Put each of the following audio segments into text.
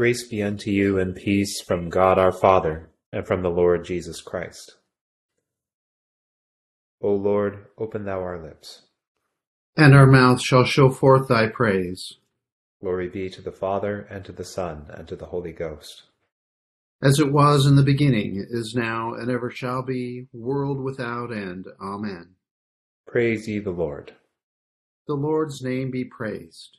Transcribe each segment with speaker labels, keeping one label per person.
Speaker 1: Grace be unto you and peace from God our Father and from the Lord Jesus Christ. O Lord, open thou our lips.
Speaker 2: And our mouth shall show forth thy praise.
Speaker 1: Glory be to the Father, and to the Son, and to the Holy Ghost.
Speaker 2: As it was in the beginning, is now, and ever shall be, world without end. Amen.
Speaker 1: Praise ye the Lord.
Speaker 2: The Lord's name be praised.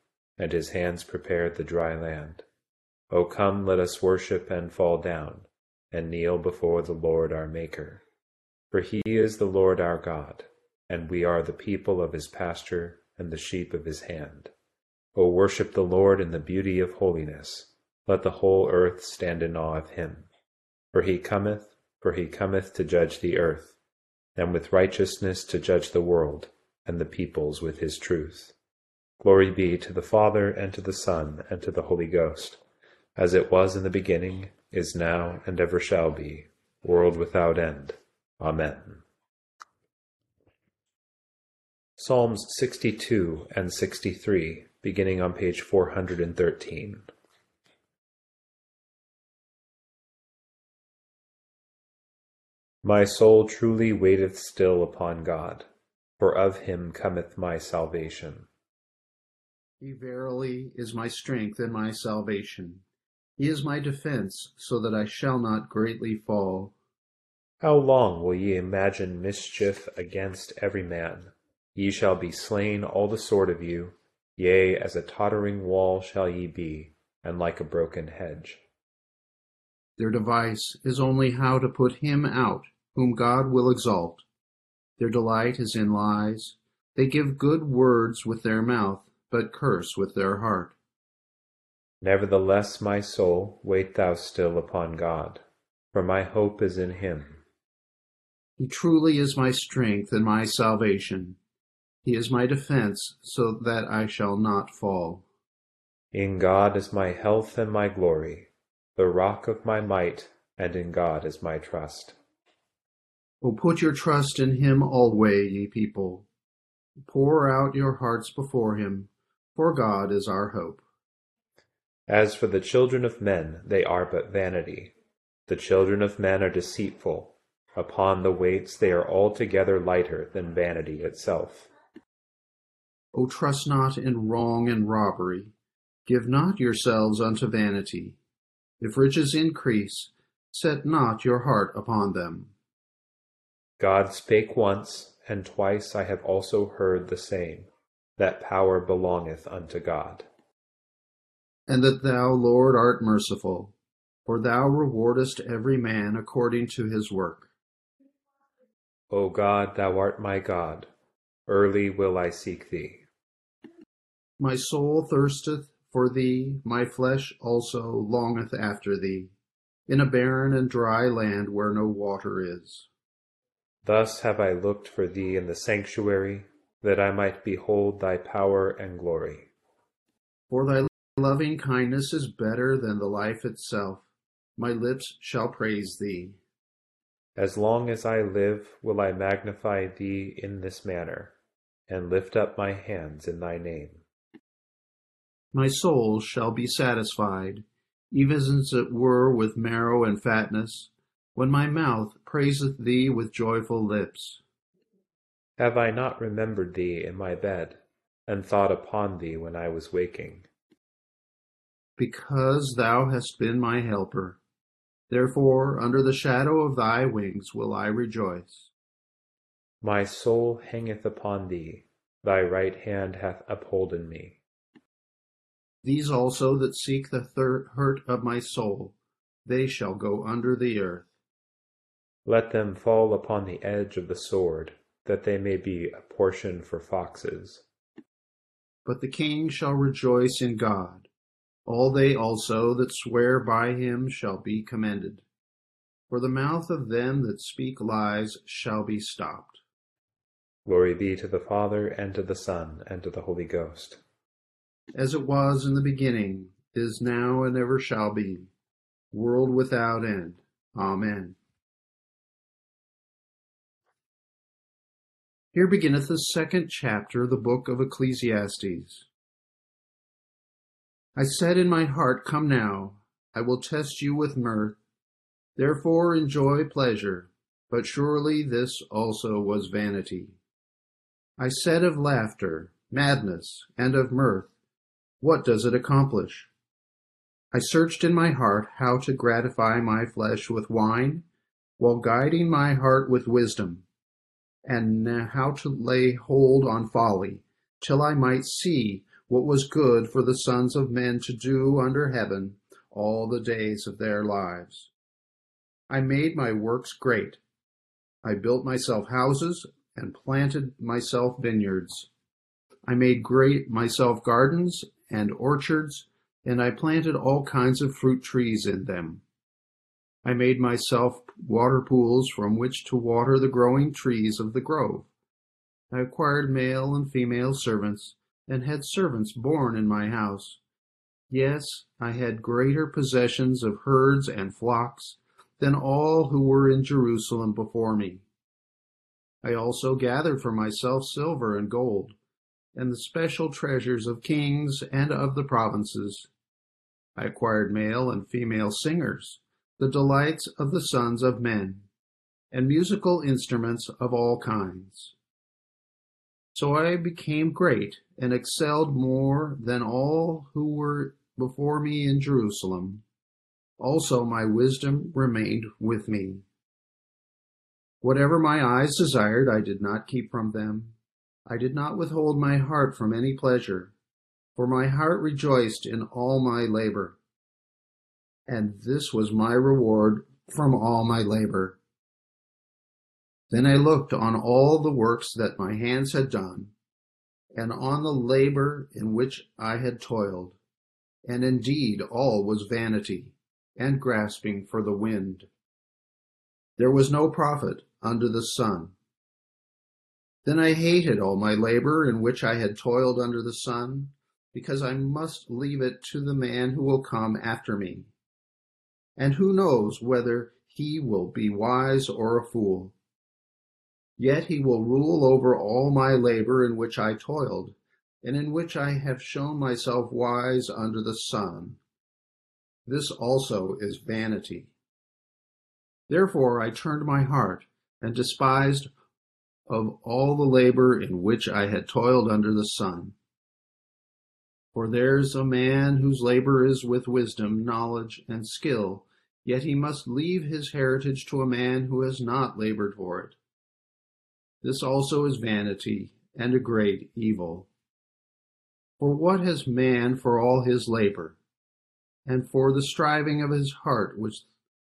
Speaker 1: and his hands prepared the dry land. O come, let us worship and fall down, and kneel before the Lord our Maker. For he is the Lord our God, and we are the people of his pasture and the sheep of his hand. O worship the Lord in the beauty of holiness. Let the whole earth stand in awe of him. For he cometh, for he cometh to judge the earth, and with righteousness to judge the world, and the peoples with his truth. Glory be to the Father, and to the Son, and to the Holy Ghost, as it was in the beginning, is now, and ever shall be, world without end. Amen. Psalms 62 and 63, beginning on page 413. My soul truly waiteth still upon God, for of him cometh my salvation.
Speaker 2: He verily is my strength and my salvation. He is my defense, so that I shall not greatly fall.
Speaker 1: How long will ye imagine mischief against every man? Ye shall be slain all the sword of you, yea, as a tottering wall shall ye be, and like a broken hedge.
Speaker 2: Their device is only how to put him out, whom God will exalt. Their delight is in lies. They give good words with their mouth, but curse with their heart.
Speaker 1: Nevertheless, my soul, wait thou still upon God, for my hope is in him.
Speaker 2: He truly is my strength and my salvation. He is my defense, so that I shall not fall.
Speaker 1: In God is my health and my glory, the rock of my might, and in God is my trust.
Speaker 2: O put your trust in him alway, ye people. Pour out your hearts before him for God is our hope.
Speaker 1: As for the children of men, they are but vanity. The children of men are deceitful. Upon the weights they are altogether lighter than vanity itself.
Speaker 2: O trust not in wrong and robbery. Give not yourselves unto vanity. If riches increase, set not your heart upon them.
Speaker 1: God spake once, and twice I have also heard the same that power belongeth unto God.
Speaker 2: And that thou, Lord, art merciful, for thou rewardest every man according to his work.
Speaker 1: O God, thou art my God, early will I seek thee.
Speaker 2: My soul thirsteth for thee, my flesh also longeth after thee, in a barren and dry land where no water is.
Speaker 1: Thus have I looked for thee in the sanctuary that I might behold thy power and glory.
Speaker 2: For thy loving kindness is better than the life itself. My lips shall praise thee.
Speaker 1: As long as I live, will I magnify thee in this manner, and lift up my hands in thy name.
Speaker 2: My soul shall be satisfied, even as it were with marrow and fatness, when my mouth praiseth thee with joyful lips.
Speaker 1: Have I not remembered thee in my bed, and thought upon thee when I was waking?
Speaker 2: Because thou hast been my helper, therefore under the shadow of thy wings will I rejoice.
Speaker 1: My soul hangeth upon thee, thy right hand hath upholden me.
Speaker 2: These also that seek the hurt of my soul, they shall go under the earth.
Speaker 1: Let them fall upon the edge of the sword that they may be a portion for foxes.
Speaker 2: But the king shall rejoice in God. All they also that swear by him shall be commended. For the mouth of them that speak lies shall be stopped.
Speaker 1: Glory be to the Father, and to the Son, and to the Holy Ghost.
Speaker 2: As it was in the beginning, is now, and ever shall be, world without end. Amen. Here beginneth the second chapter of the book of Ecclesiastes. I said in my heart, Come now, I will test you with mirth. Therefore enjoy pleasure, but surely this also was vanity. I said of laughter, madness, and of mirth, What does it accomplish? I searched in my heart how to gratify my flesh with wine, while guiding my heart with wisdom, and how to lay hold on folly, till I might see what was good for the sons of men to do under heaven all the days of their lives. I made my works great. I built myself houses and planted myself vineyards. I made great myself gardens and orchards, and I planted all kinds of fruit trees in them. I made myself water pools from which to water the growing trees of the grove. I acquired male and female servants and had servants born in my house. Yes, I had greater possessions of herds and flocks than all who were in Jerusalem before me. I also gathered for myself silver and gold, and the special treasures of kings and of the provinces. I acquired male and female singers, the delights of the sons of men, and musical instruments of all kinds. So I became great and excelled more than all who were before me in Jerusalem. Also my wisdom remained with me. Whatever my eyes desired, I did not keep from them. I did not withhold my heart from any pleasure, for my heart rejoiced in all my labor. And this was my reward from all my labor then I looked on all the works that my hands had done, and on the labor in which I had toiled, and indeed all was vanity, and grasping for the wind. There was no profit under the sun. Then I hated all my labor in which I had toiled under the sun, because I must leave it to the man who will come after me. And who knows whether he will be wise or a fool? Yet he will rule over all my labor in which I toiled, and in which I have shown myself wise under the sun. This also is vanity. Therefore I turned my heart, and despised of all the labor in which I had toiled under the sun. For there's a man whose labor is with wisdom, knowledge, and skill, yet he must leave his heritage to a man who has not labored for it. This also is vanity and a great evil. For what has man for all his labor, and for the striving of his heart which,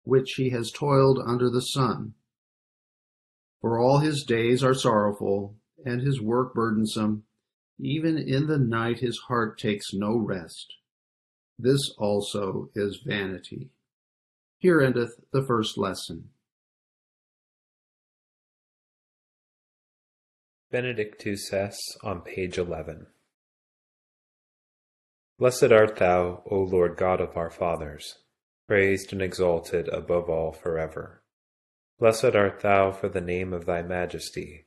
Speaker 2: which he has toiled under the sun? For all his days are sorrowful, and his work burdensome. Even in the night his heart takes no rest. This also is vanity. Here endeth the first lesson.
Speaker 1: Benedictus on page 11. Blessed art thou, O Lord God of our fathers, praised and exalted above all forever. Blessed art thou for the name of thy majesty,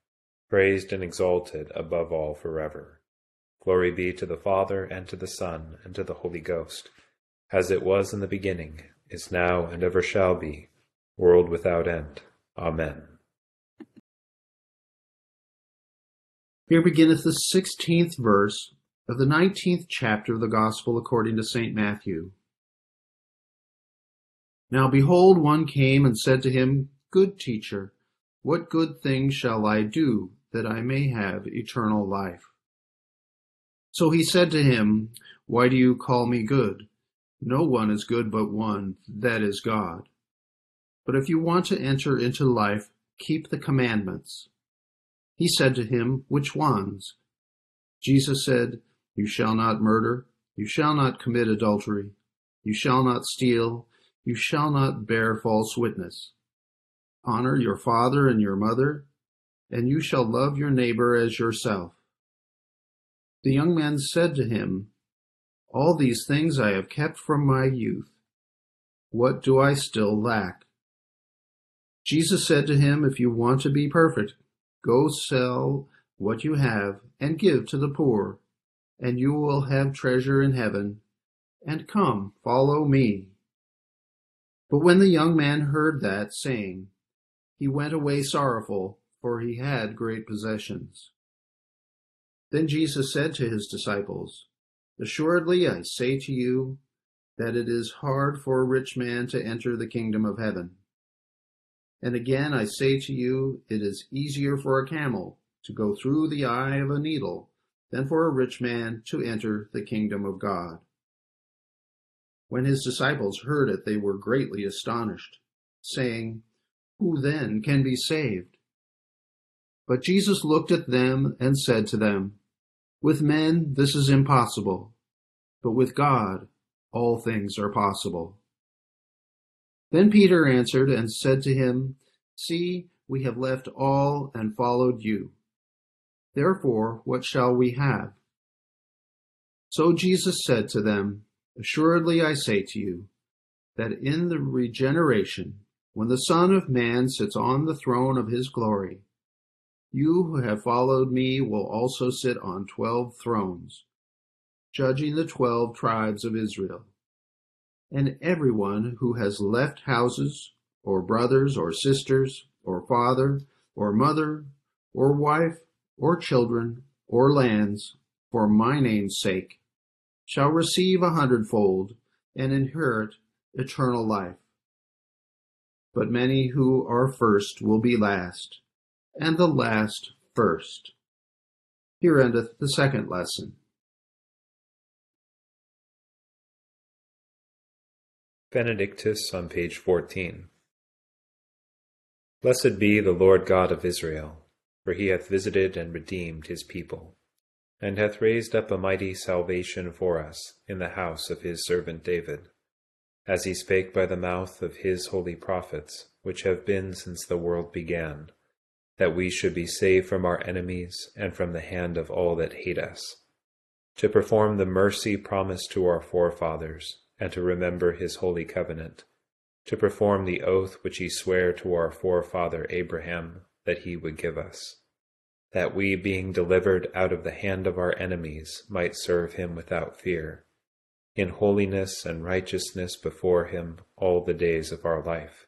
Speaker 1: praised and exalted above all forever. Glory be to the Father, and to the Son, and to the Holy Ghost, as it was in the beginning, is now, and ever shall be, world without end. Amen.
Speaker 2: Here beginneth the sixteenth verse of the nineteenth chapter of the Gospel according to St. Matthew. Now behold, one came and said to him, Good teacher, what good thing shall I do that I may have eternal life? So he said to him, Why do you call me good? No one is good but one, that is God. But if you want to enter into life, keep the commandments. He said to him, Which ones? Jesus said, You shall not murder, you shall not commit adultery, you shall not steal, you shall not bear false witness. Honor your father and your mother, and you shall love your neighbor as yourself. The young man said to him, All these things I have kept from my youth. What do I still lack? Jesus said to him, If you want to be perfect, go sell what you have and give to the poor, and you will have treasure in heaven. And come, follow me. But when the young man heard that saying, he went away sorrowful, for he had great possessions. Then Jesus said to his disciples, Assuredly I say to you that it is hard for a rich man to enter the kingdom of heaven. And again I say to you, it is easier for a camel to go through the eye of a needle than for a rich man to enter the kingdom of God. When his disciples heard it, they were greatly astonished, saying, Who then can be saved? But Jesus looked at them and said to them, With men this is impossible, but with God all things are possible. Then Peter answered and said to him, See, we have left all and followed you. Therefore, what shall we have? So Jesus said to them, Assuredly I say to you, that in the regeneration, when the Son of Man sits on the throne of his glory, you who have followed me will also sit on twelve thrones, judging the twelve tribes of Israel and everyone who has left houses, or brothers, or sisters, or father, or mother, or wife, or children, or lands, for my name's sake, shall receive a hundredfold and inherit eternal life. But many who are first will be last, and the last first. Here endeth the second lesson.
Speaker 1: Benedictus on page 14. Blessed be the Lord God of Israel, for he hath visited and redeemed his people, and hath raised up a mighty salvation for us in the house of his servant David, as he spake by the mouth of his holy prophets, which have been since the world began, that we should be saved from our enemies and from the hand of all that hate us, to perform the mercy promised to our forefathers and to remember his holy covenant, to perform the oath which he sware to our forefather Abraham that he would give us, that we, being delivered out of the hand of our enemies, might serve him without fear, in holiness and righteousness before him all the days of our life.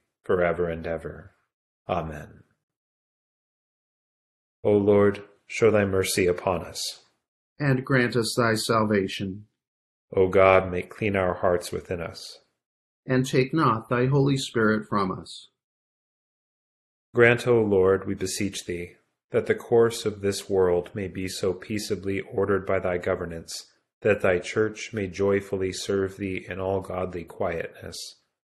Speaker 1: forever and ever. Amen. O Lord, show thy mercy upon us.
Speaker 2: And grant us thy salvation.
Speaker 1: O God, make clean our hearts within us.
Speaker 2: And take not thy Holy Spirit from us.
Speaker 1: Grant, O Lord, we beseech thee, that the course of this world may be so peaceably ordered by thy governance, that thy church may joyfully serve thee in all godly quietness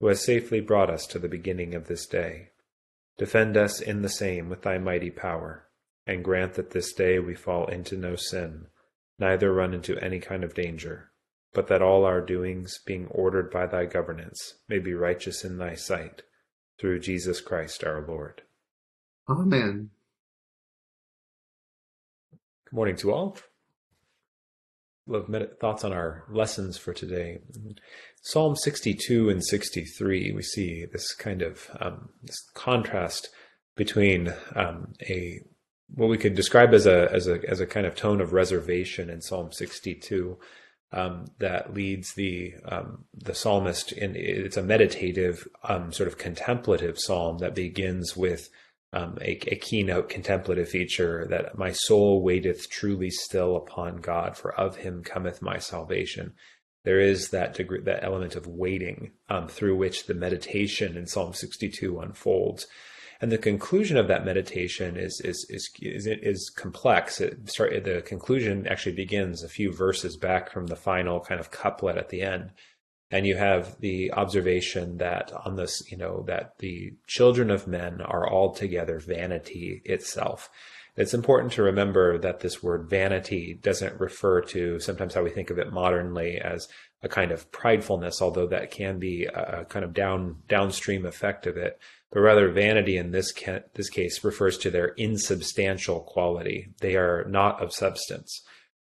Speaker 1: who has safely brought us to the beginning of this day. Defend us in the same with thy mighty power, and grant that this day we fall into no sin, neither run into any kind of danger, but that all our doings, being ordered by thy governance, may be righteous in thy sight, through Jesus Christ our Lord.
Speaker 2: Amen.
Speaker 1: Good morning to all love thoughts on our lessons for today. Psalm 62 and 63, we see this kind of um, this contrast between um, a what we could describe as a as a as a kind of tone of reservation in Psalm 62 um, that leads the um, the psalmist in it's a meditative um, sort of contemplative psalm that begins with um, a, a, keynote contemplative feature that my soul waiteth truly still upon God, for of him cometh my salvation. There is that degree, that element of waiting um, through which the meditation in Psalm 62 unfolds. And the conclusion of that meditation is is is is, is complex. It start, the conclusion actually begins a few verses back from the final kind of couplet at the end and you have the observation that on this, you know, that the children of men are altogether vanity itself. It's important to remember that this word vanity doesn't refer to sometimes how we think of it modernly as a kind of pridefulness, although that can be a kind of down downstream effect of it. But rather, vanity in this ca- this case refers to their insubstantial quality. They are not of substance.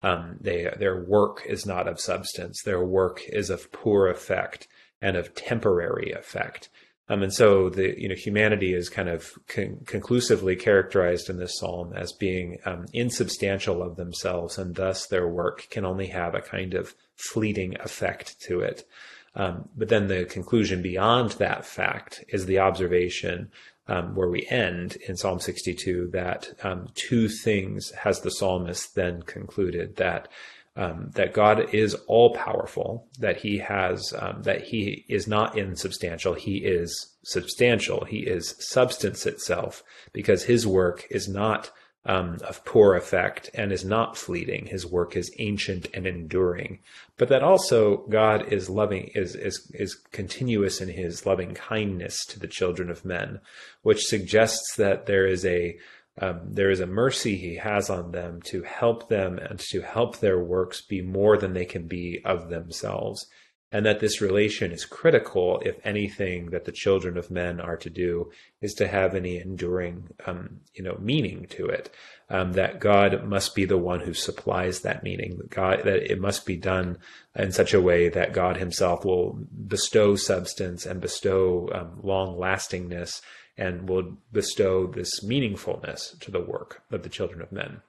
Speaker 1: Um, they, their work is not of substance. Their work is of poor effect and of temporary effect. Um, and so the you know humanity is kind of con- conclusively characterized in this psalm as being um, insubstantial of themselves, and thus their work can only have a kind of fleeting effect to it. Um, but then the conclusion beyond that fact is the observation um, where we end in Psalm 62, that um, two things has the psalmist then concluded that um, that God is all powerful, that He has um, that He is not insubstantial, He is substantial, He is substance itself, because His work is not um, of poor effect and is not fleeting. His work is ancient and enduring, but that also God is loving, is, is, is continuous in his loving kindness to the children of men, which suggests that there is a, um, there is a mercy he has on them to help them and to help their works be more than they can be of themselves and that this relation is critical if anything that the children of men are to do is to have any enduring um, you know meaning to it. Um, that god must be the one who supplies that meaning god that it must be done in such a way that god himself will bestow substance and bestow um, long lastingness and will bestow this meaningfulness to the work of the children of men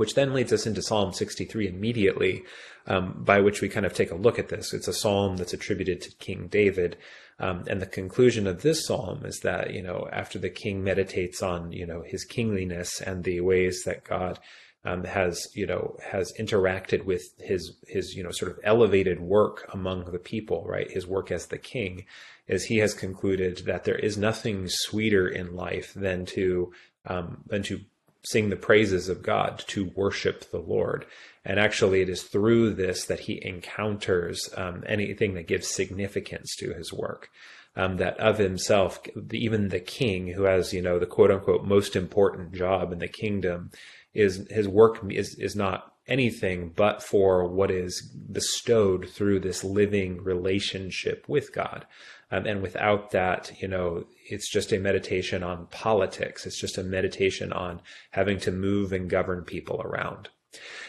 Speaker 1: which then leads us into Psalm 63 immediately, um, by which we kind of take a look at this. It's a psalm that's attributed to King David. Um, and the conclusion of this psalm is that, you know, after the king meditates on, you know, his kingliness and the ways that God um, has you know has interacted with his his you know sort of elevated work among the people, right? His work as the king, is he has concluded that there is nothing sweeter in life than to um, than to sing the praises of God, to worship the Lord. And actually, it is through this that he encounters um, anything that gives significance to his work. Um, that of himself, even the king, who has you know the quote unquote most important job in the kingdom, is his work is is not anything but for what is bestowed through this living relationship with God. Um, and without that, you know, it's just a meditation on politics. It's just a meditation on having to move and govern people around.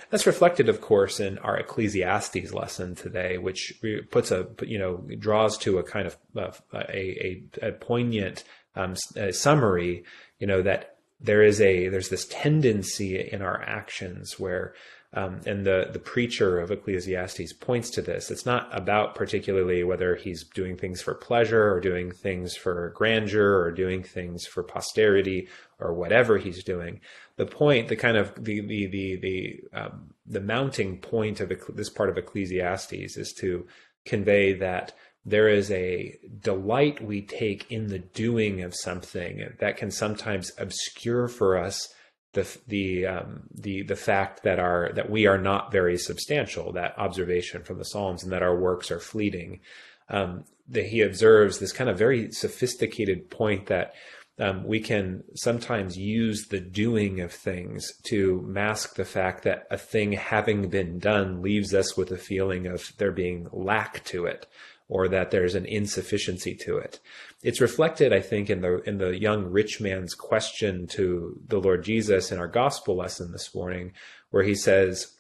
Speaker 1: That's reflected, of course, in our Ecclesiastes lesson today, which puts a, you know, draws to a kind of uh, a, a, a poignant um, a summary, you know, that there is a there's this tendency in our actions where um, and the, the preacher of Ecclesiastes points to this. It's not about particularly whether he's doing things for pleasure or doing things for grandeur or doing things for posterity or whatever he's doing. The point, the kind of the the the the, um, the mounting point of this part of Ecclesiastes is to convey that there is a delight we take in the doing of something that can sometimes obscure for us the the um, the the fact that our that we are not very substantial. That observation from the Psalms and that our works are fleeting. Um, that he observes this kind of very sophisticated point that um, we can sometimes use the doing of things to mask the fact that a thing having been done leaves us with a feeling of there being lack to it or that there's an insufficiency to it. It's reflected, I think, in the in the young rich man's question to the Lord Jesus in our gospel lesson this morning, where he says,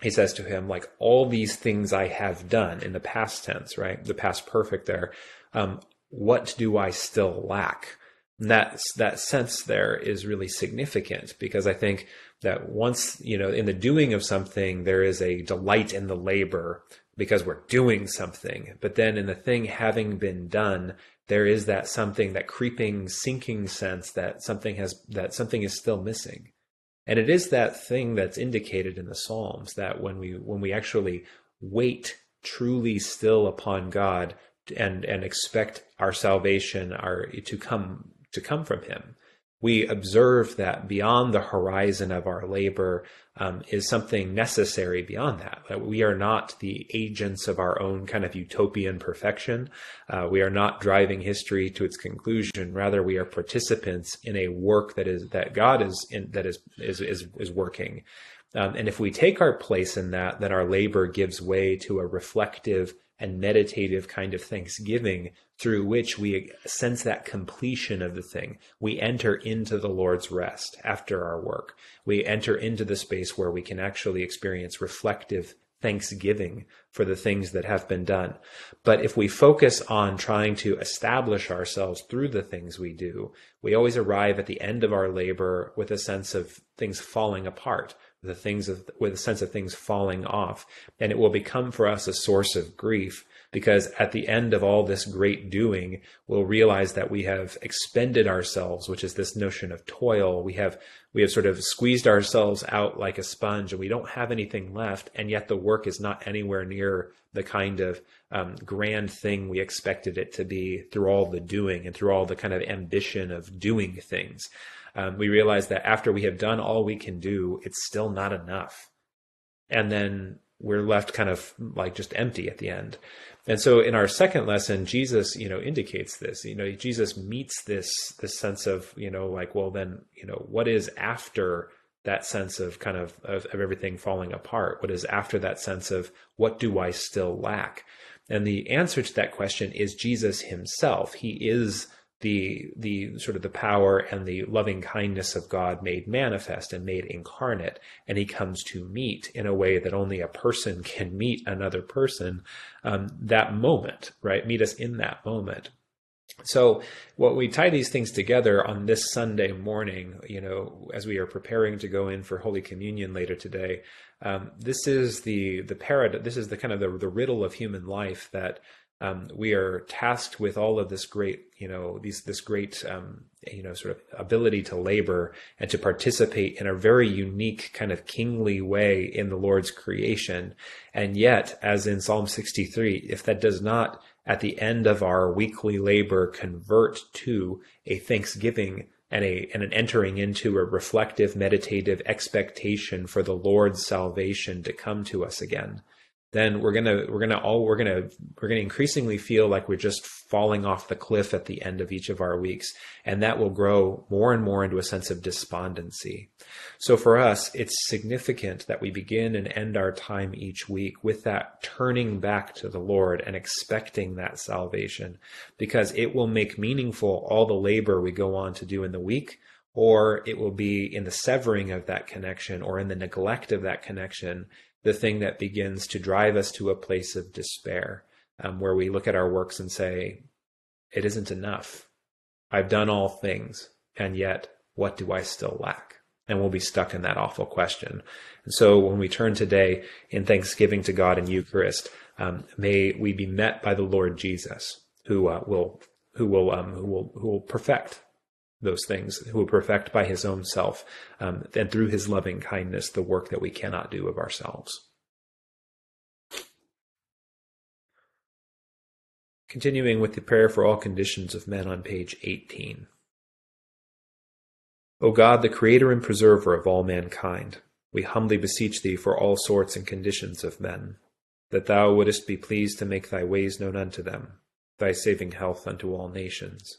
Speaker 1: he says to him, like all these things I have done in the past tense, right? The past perfect there. Um, what do I still lack? And that that sense there is really significant because I think that once you know in the doing of something there is a delight in the labor because we're doing something. But then in the thing having been done, there is that something, that creeping, sinking sense that something has, that something is still missing. And it is that thing that's indicated in the Psalms that when we, when we actually wait truly still upon God and, and expect our salvation, our, to come, to come from Him, we observe that beyond the horizon of our labor um, is something necessary beyond that. That we are not the agents of our own kind of utopian perfection. Uh, we are not driving history to its conclusion. Rather, we are participants in a work that is that God is in, that is is is, is working. Um, and if we take our place in that, then our labor gives way to a reflective and meditative kind of thanksgiving through which we sense that completion of the thing. We enter into the Lord's rest after our work. We enter into the space where we can actually experience reflective thanksgiving for the things that have been done. But if we focus on trying to establish ourselves through the things we do, we always arrive at the end of our labor with a sense of things falling apart, the things of, with a sense of things falling off. And it will become for us a source of grief because at the end of all this great doing, we'll realize that we have expended ourselves, which is this notion of toil. We have, we have sort of squeezed ourselves out like a sponge and we don't have anything left. And yet the work is not anywhere near the kind of um, grand thing we expected it to be through all the doing and through all the kind of ambition of doing things um, we realize that after we have done all we can do, it's still not enough. And then we're left kind of like just empty at the end. And so in our second lesson, Jesus, you know, indicates this, you know, Jesus meets this, this sense of, you know, like, well, then, you know, what is after that sense of kind of, of, of everything falling apart? What is after that sense of what do I still lack? And the answer to that question is Jesus himself. He is the the sort of the power and the loving kindness of God made manifest and made incarnate and he comes to meet in a way that only a person can meet another person um, that moment right? Meet us in that moment. So what we tie these things together on this Sunday morning, you know, as we are preparing to go in for Holy Communion later today, um, this is the the parad- This is the kind of the, the riddle of human life that um, we are tasked with all of this great, you know, these this great, um, you know, sort of ability to labor and to participate in a very unique kind of kingly way in the Lord's creation. And yet, as in Psalm 63, if that does not at the end of our weekly labor convert to a thanksgiving and a and an entering into a reflective meditative expectation for the Lord's salvation to come to us again then we're gonna we're gonna all we're gonna we're gonna increasingly feel like we're just falling off the cliff at the end of each of our weeks. And that will grow more and more into a sense of despondency. So for us it's significant that we begin and end our time each week with that turning back to the lord and expecting that salvation. Because it will make meaningful all the labor we go on to do in the week or it will be in the severing of that connection or in the neglect of that connection the thing that begins to drive us to a place of despair, um, where we look at our works and say, it isn't enough. I've done all things, and yet what do I still lack? And we'll be stuck in that awful question. And so when we turn today in thanksgiving to God in Eucharist, um, may we be met by the Lord Jesus, who uh, will who will um, who will who will perfect those things, who will perfect by his own self, um, and through his loving kindness, the work that we cannot do of ourselves. Continuing with the prayer for all conditions of men on page 18. O God, the creator and preserver of all mankind, we humbly beseech thee for all sorts and conditions of men, that thou wouldest be pleased to make thy ways known unto them, thy saving health unto all nations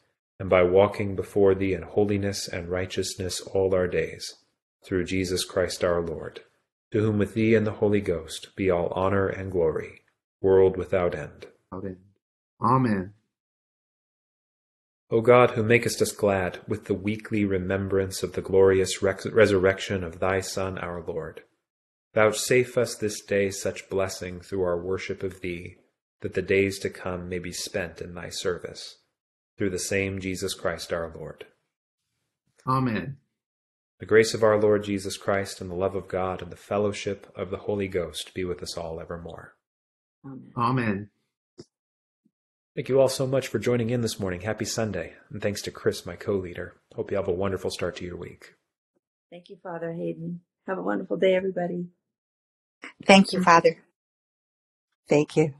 Speaker 1: and by walking before thee in holiness and righteousness all our days, through Jesus Christ our Lord, to whom with thee and the Holy Ghost be all honor and glory, world without end.
Speaker 2: Amen.
Speaker 1: O God, who makest us glad with the weekly remembrance of the glorious resurrection of thy Son, our Lord, vouchsafe us this day such blessing through our worship of thee, that the days to come may be spent in thy service through the same Jesus Christ our Lord.
Speaker 2: Amen.
Speaker 1: The grace of our Lord Jesus Christ and the love of God and the fellowship of the Holy Ghost be with us all evermore.
Speaker 2: Amen. Amen.
Speaker 1: Thank you all so much for joining in this morning. Happy Sunday. And thanks to Chris, my co leader. Hope you have a wonderful start to your week.
Speaker 3: Thank you, Father Hayden. Have a wonderful day, everybody.
Speaker 4: Thank you, Father. Thank you.